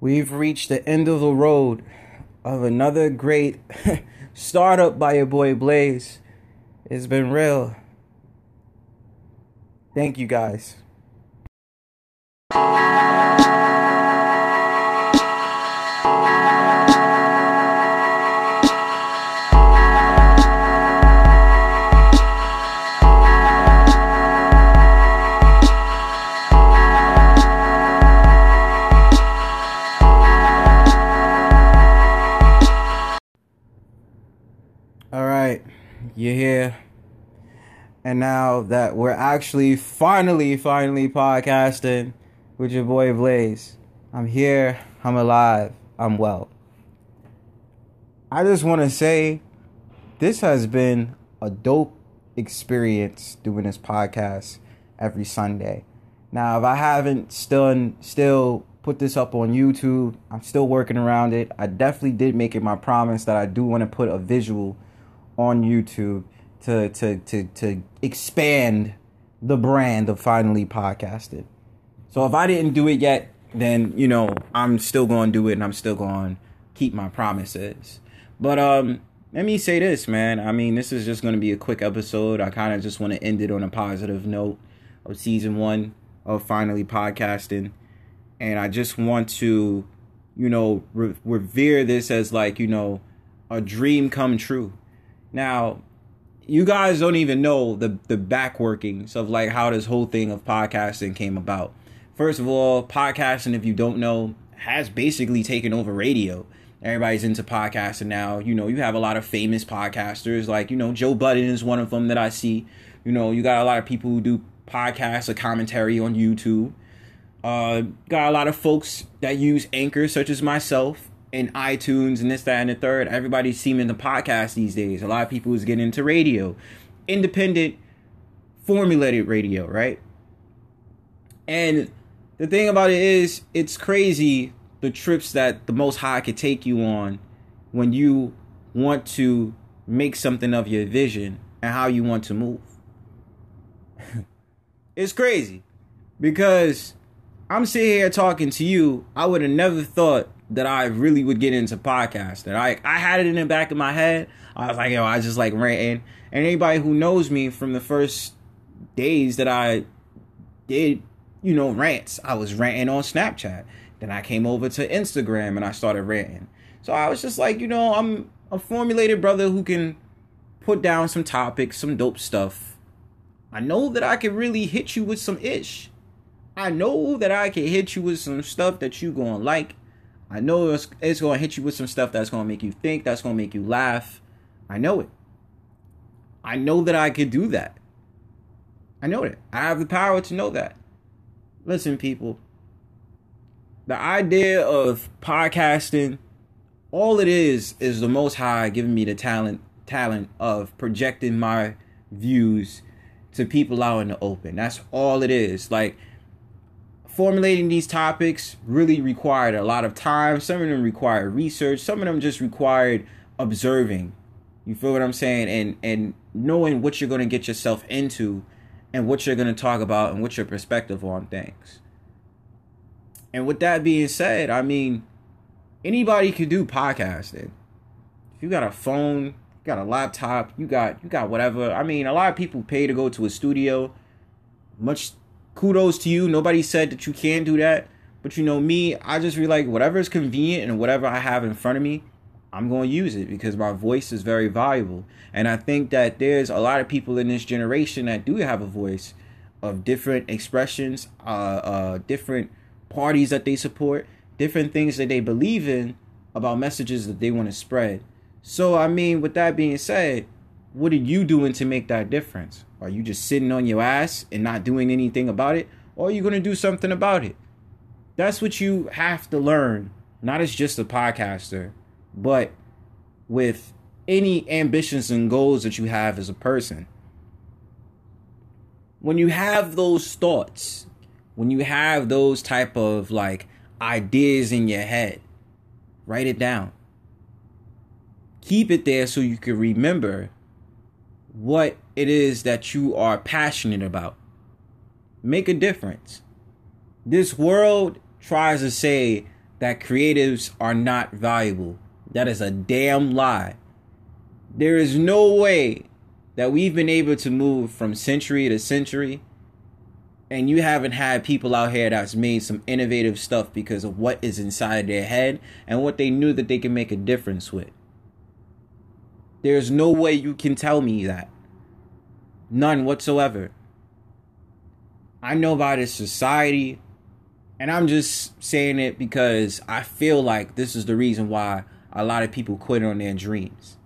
We've reached the end of the road of another great startup by your boy Blaze. It's been real. Thank you guys. All right, you're here. And now that we're actually finally, finally podcasting with your boy Blaze, I'm here, I'm alive, I'm well. I just want to say this has been a dope experience doing this podcast every Sunday. Now, if I haven't still still put this up on YouTube, I'm still working around it. I definitely did make it my promise that I do want to put a visual on YouTube to to to to expand the brand of finally podcasted. So if I didn't do it yet, then you know I'm still going to do it, and I'm still going to keep my promises. But um, let me say this, man. I mean, this is just going to be a quick episode. I kind of just want to end it on a positive note of season one of finally podcasting, and I just want to, you know, re- revere this as like you know a dream come true. Now, you guys don't even know the the back workings of like how this whole thing of podcasting came about. First of all, podcasting, if you don't know, has basically taken over radio. Everybody's into podcasting now. You know, you have a lot of famous podcasters, like you know Joe Budden is one of them that I see. You know, you got a lot of people who do podcasts or commentary on YouTube. Uh, got a lot of folks that use Anchor, such as myself, and iTunes and this, that, and the third. Everybody's seeming the podcast these days. A lot of people is getting into radio, independent, formulated radio, right? And the thing about it is, it's crazy the trips that the Most High could take you on when you want to make something of your vision and how you want to move. it's crazy because I'm sitting here talking to you. I would have never thought that I really would get into podcasting. I I had it in the back of my head. I was like, yo, I just like ranting. And anybody who knows me from the first days that I did, you know, rants, I was ranting on Snapchat. Then I came over to Instagram and I started ranting. So I was just like, you know, I'm a formulated brother who can put down some topics, some dope stuff. I know that I can really hit you with some ish. I know that I can hit you with some stuff that you gonna like. I know it's, it's gonna hit you with some stuff that's gonna make you think, that's gonna make you laugh. I know it. I know that I could do that. I know it. I have the power to know that. Listen, people. The idea of podcasting, all it is is the most high giving me the talent talent of projecting my views to people out in the open. That's all it is. Like formulating these topics really required a lot of time. Some of them required research. Some of them just required observing. You feel what I'm saying? And and knowing what you're going to get yourself into and what you're going to talk about and what's your perspective on things. And with that being said, I mean anybody can do podcasting. If you got a phone, you got a laptop, you got you got whatever. I mean, a lot of people pay to go to a studio. Much kudos to you. Nobody said that you can't do that. But you know me, I just really like whatever is convenient and whatever I have in front of me, I'm going to use it because my voice is very valuable. And I think that there's a lot of people in this generation that do have a voice of different expressions, uh, uh, different parties that they support, different things that they believe in about messages that they want to spread. So, I mean, with that being said, what are you doing to make that difference? Are you just sitting on your ass and not doing anything about it? Or are you going to do something about it? That's what you have to learn, not as just a podcaster, but with any ambitions and goals that you have as a person. When you have those thoughts, when you have those type of like ideas in your head, write it down. Keep it there so you can remember what it is that you are passionate about. Make a difference. This world tries to say that creatives are not valuable. That is a damn lie. There is no way that we've been able to move from century to century and you haven't had people out here that's made some innovative stuff because of what is inside their head and what they knew that they can make a difference with. There's no way you can tell me that. None whatsoever. I know about this society, and I'm just saying it because I feel like this is the reason why a lot of people quit on their dreams.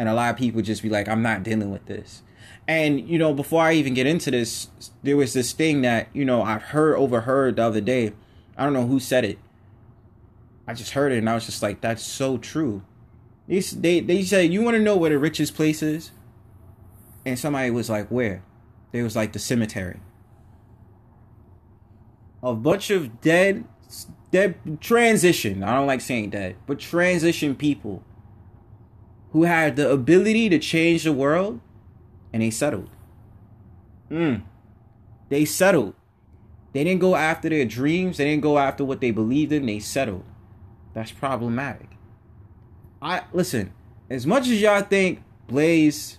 And a lot of people just be like, I'm not dealing with this. And you know, before I even get into this, there was this thing that you know I heard overheard the other day. I don't know who said it. I just heard it and I was just like, that's so true. They they they said, you want to know where the richest place is? And somebody was like, where? They was like the cemetery. A bunch of dead, dead transition. I don't like saying dead, but transition people who had the ability to change the world and they settled. Mm. They settled. They didn't go after their dreams. They didn't go after what they believed in. They settled. That's problematic. I listen. As much as y'all think Blaze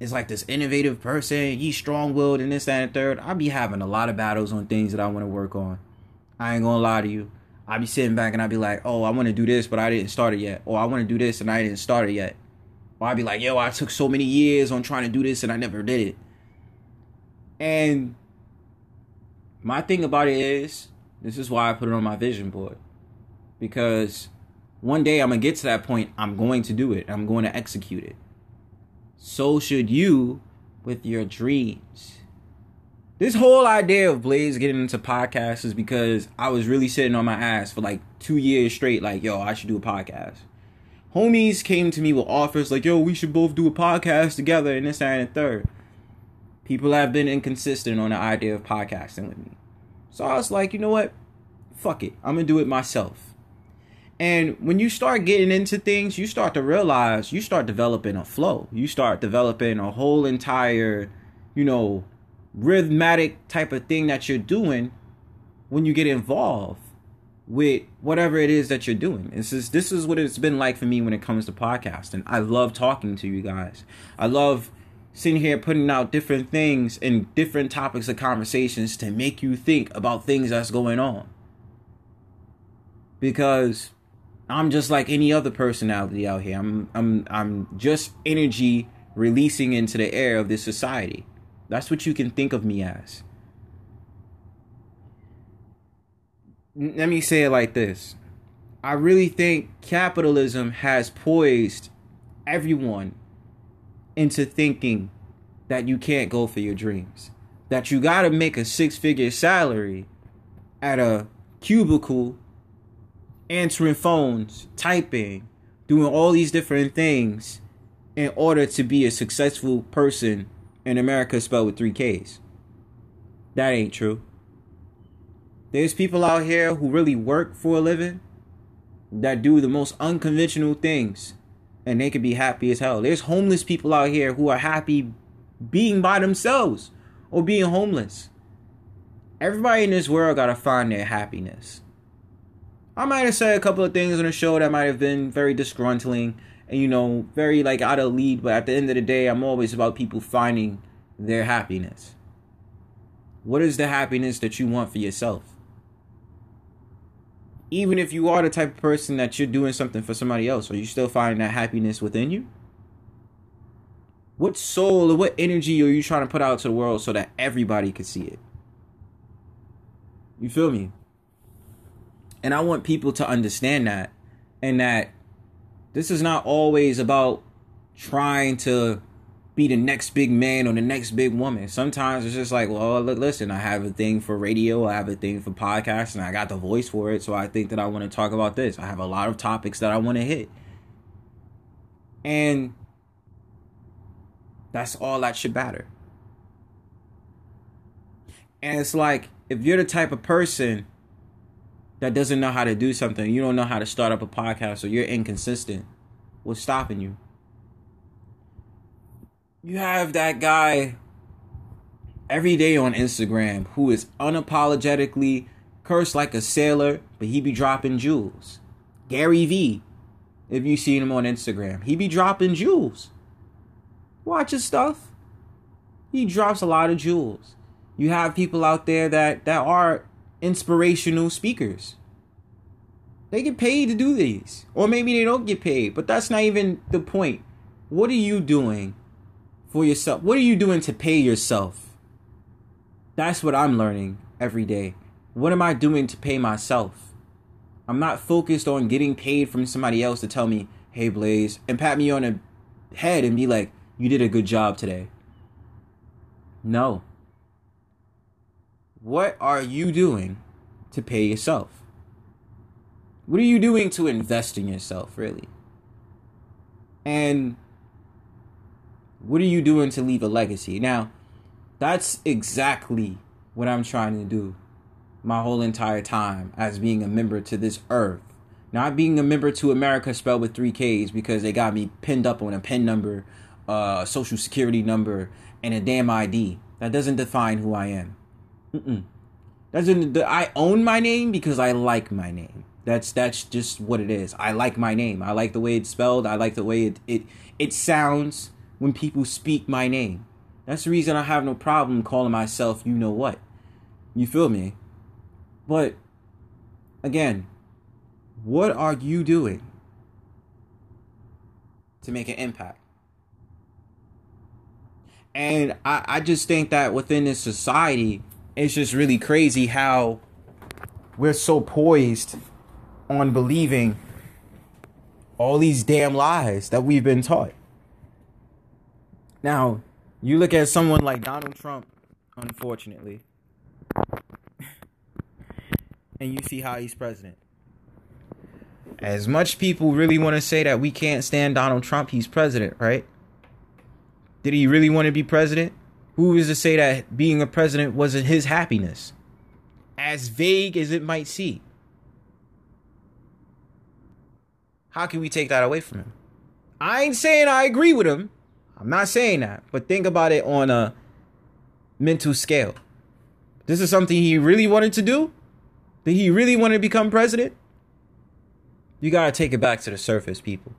is like this innovative person, he's strong-willed and this that, and third, I be having a lot of battles on things that I want to work on. I ain't gonna lie to you. I be sitting back and I be like, oh, I want to do this, but I didn't start it yet. Or I want to do this and I didn't start it yet. Or I'd be like, yo, I took so many years on trying to do this and I never did it. And my thing about it is, this is why I put it on my vision board. Because one day I'm going to get to that point, I'm going to do it, I'm going to execute it. So should you with your dreams. This whole idea of Blaze getting into podcasts is because I was really sitting on my ass for like two years straight, like, yo, I should do a podcast homies came to me with offers like, yo, we should both do a podcast together and this, that, and the third. People have been inconsistent on the idea of podcasting with me. So I was like, you know what? Fuck it. I'm going to do it myself. And when you start getting into things, you start to realize you start developing a flow. You start developing a whole entire, you know, rhythmic type of thing that you're doing when you get involved with whatever it is that you're doing. This is this is what it's been like for me when it comes to podcasting. I love talking to you guys. I love sitting here putting out different things and different topics of conversations to make you think about things that's going on. Because I'm just like any other personality out here. I'm I'm I'm just energy releasing into the air of this society. That's what you can think of me as. let me say it like this. I really think capitalism has poised everyone into thinking that you can't go for your dreams. That you got to make a six figure salary at a cubicle, answering phones, typing, doing all these different things in order to be a successful person in America spelled with three Ks. That ain't true. There's people out here who really work for a living that do the most unconventional things and they can be happy as hell. There's homeless people out here who are happy being by themselves or being homeless. Everybody in this world got to find their happiness. I might have said a couple of things on the show that might have been very disgruntling and you know, very like out of lead, but at the end of the day, I'm always about people finding their happiness. What is the happiness that you want for yourself? even if you are the type of person that you're doing something for somebody else, are you still finding that happiness within you? What soul or what energy are you trying to put out to the world so that everybody can see it? You feel me? And I want people to understand that and that this is not always about trying to be the next big man or the next big woman. Sometimes it's just like, well, look, listen, I have a thing for radio, I have a thing for podcasts, and I got the voice for it. So I think that I want to talk about this. I have a lot of topics that I want to hit. And that's all that should matter. And it's like, if you're the type of person that doesn't know how to do something, you don't know how to start up a podcast, or you're inconsistent, what's stopping you? you have that guy every day on Instagram who is unapologetically cursed like a sailor, but he be dropping jewels. Gary V, if you seen him on Instagram, he be dropping jewels. Watch his stuff. He drops a lot of jewels. You have people out there that that are inspirational speakers. They get paid to do these. Or maybe they don't get paid, but that's not even the point. What are you doing for yourself? What are you doing to pay yourself? That's what I'm learning every day. What am I doing to pay myself? I'm not focused on getting paid from somebody else to tell me, hey, Blaze, and pat me on the head and be like, you did a good job today. No. What are you doing to pay yourself? What are you doing to invest in yourself, really? And what are you doing to leave a legacy? Now, that's exactly what I'm trying to do my whole entire time as being a member to this earth. Not being a member to America spelled with three Ks because they got me pinned up on a PIN number, a uh, social security number, and a damn ID. That doesn't define who I am. Mm-mm. Doesn't I own my name because I like my name. That's that's just what it is. I like my name. I like the way it's spelled. I like the way it it, it sounds when people speak my name. That's the reason I have no problem calling myself you know what. You feel me? But again, what are you doing to make an impact? And I, I just think that within this society, it's just really crazy how we're so poised on believing all these damn lies that we've been taught. Now, you look at someone like Donald Trump, unfortunately, and you see how he's president. As much people really want to say that we can't stand Donald Trump, he's president, right? Did he really want to be president? Who is to say that being a president wasn't his happiness? As vague as it might seem. How can we take that away from him? I ain't saying I agree with him. I'm not saying that. But think about it on a mental scale. This is something he really wanted to do? Did he really want to become president? You got to take it back to the surface, people.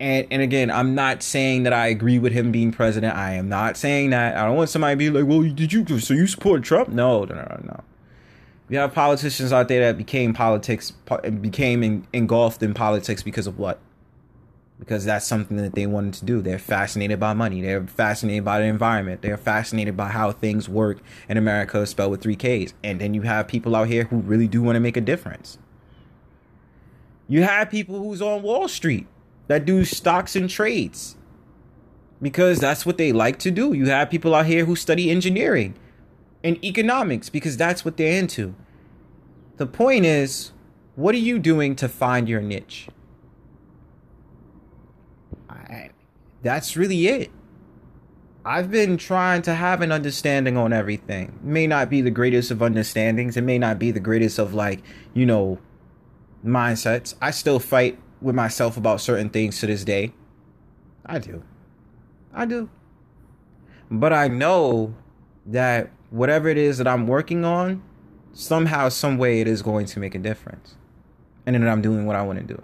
And and again, I'm not saying that I agree with him being president. I am not saying that. I don't want somebody to be like, "Well, did you so you support Trump?" No, no, no, no. We have politicians out there that became politics, became engulfed in politics because of what? Because that's something that they wanted to do. They're fascinated by money. They're fascinated by the environment. They're fascinated by how things work in America, spelled with three Ks. And then you have people out here who really do want to make a difference. You have people who's on Wall Street that do stocks and trades because that's what they like to do. You have people out here who study engineering and economics because that's what they're into. The point is, what are you doing to find your niche? I, that's really it. I've been trying to have an understanding on everything. It may not be the greatest of understandings. It may not be the greatest of like, you know, mindsets. I still fight with myself about certain things to this day. I do. I do. But I know that whatever it is that I'm working on, somehow, some way, it is going to make a difference, and then I'm doing what I want to do.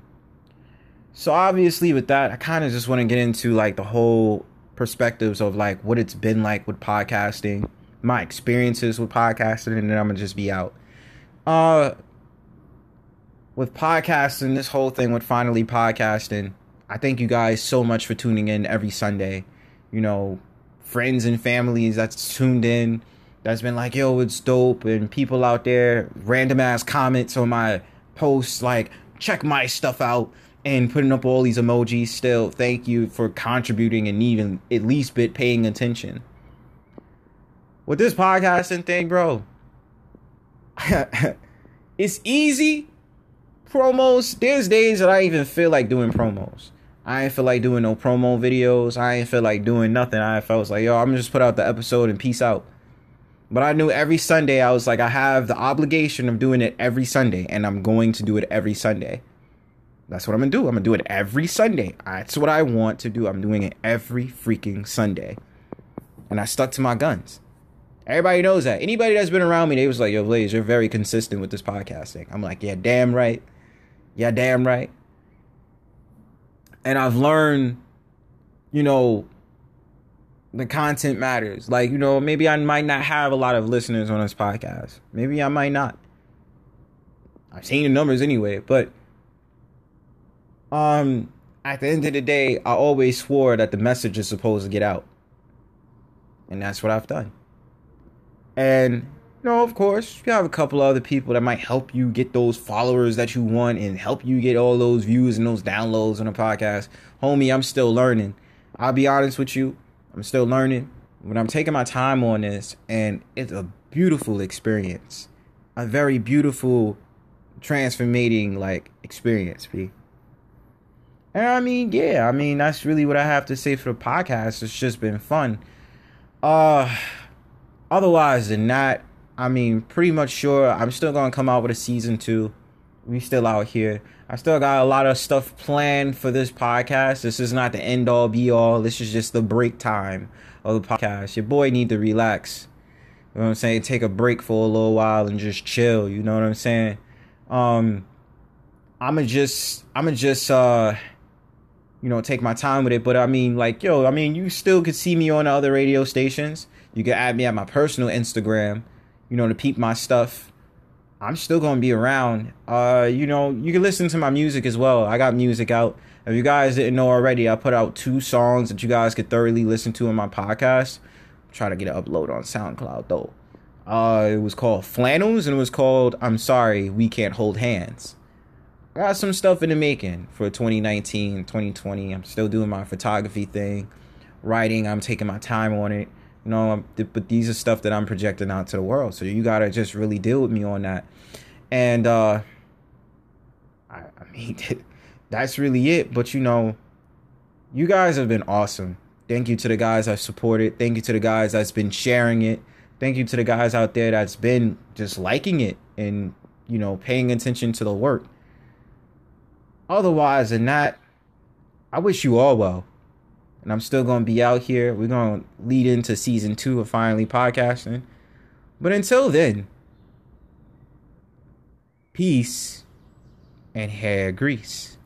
So obviously, with that, I kind of just want to get into like the whole perspectives of like what it's been like with podcasting, my experiences with podcasting, and then I'm gonna just be out. Uh, with podcasting, this whole thing with finally podcasting, I thank you guys so much for tuning in every Sunday. You know, friends and families that's tuned in that's been like, yo, it's dope. And people out there, random ass comments on my posts, like, check my stuff out and putting up all these emojis. Still, thank you for contributing and even at least bit paying attention. With this podcasting thing, bro, it's easy. Promos, there's days that I even feel like doing promos. I ain't feel like doing no promo videos. I ain't feel like doing nothing. I felt like, yo, I'm just put out the episode and peace out. But I knew every Sunday I was like, I have the obligation of doing it every Sunday, and I'm going to do it every Sunday. That's what I'm gonna do. I'm gonna do it every Sunday. That's what I want to do. I'm doing it every freaking Sunday. And I stuck to my guns. Everybody knows that. Anybody that's been around me, they was like, "Yo, Blaze, you're very consistent with this podcasting." I'm like, "Yeah, damn right. Yeah, damn right." And I've learned, you know, the content matters. Like, you know, maybe I might not have a lot of listeners on this podcast. Maybe I might not. I've seen the numbers anyway, but um at the end of the day, I always swore that the message is supposed to get out. And that's what I've done. And know, of course, you have a couple other people that might help you get those followers that you want and help you get all those views and those downloads on the podcast. Homie, I'm still learning. I'll be honest with you, I'm still learning. But I'm taking my time on this, and it's a beautiful experience. A very beautiful, transformating like experience, B. And I mean, yeah, I mean that's really what I have to say for the podcast. It's just been fun. Uh otherwise than that, I mean, pretty much sure I'm still gonna come out with a season two. We still out here. I still got a lot of stuff planned for this podcast. This is not the end all be all. This is just the break time of the podcast. Your boy need to relax. You know what I'm saying? Take a break for a little while and just chill. You know what I'm saying? Um, I'ma just I'ma just uh you know take my time with it. But I mean, like yo, I mean, you still could see me on the other radio stations. You can add me at my personal Instagram, you know, to peep my stuff. I'm still gonna be around. Uh, you know, you can listen to my music as well. I got music out. If you guys didn't know already, I put out two songs that you guys could thoroughly listen to in my podcast. Try to get it upload on SoundCloud though. Uh, it was called Flannels and it was called I'm Sorry We Can't Hold Hands. I got some stuff in the making for 2019, 2020. I'm still doing my photography thing, writing. I'm taking my time on it. You know, but these are stuff that I'm projecting out to the world. So you gotta just really deal with me on that. And uh I, I mean, that's really it. But you know, you guys have been awesome. Thank you to the guys I've supported. Thank you to the guys that's been sharing it. Thank you to the guys out there that's been just liking it and you know paying attention to the work. Otherwise than that, I wish you all well and I'm still going to be out here. We're going to lead into season two of Finally Podcasting. But until then, peace and hair grease.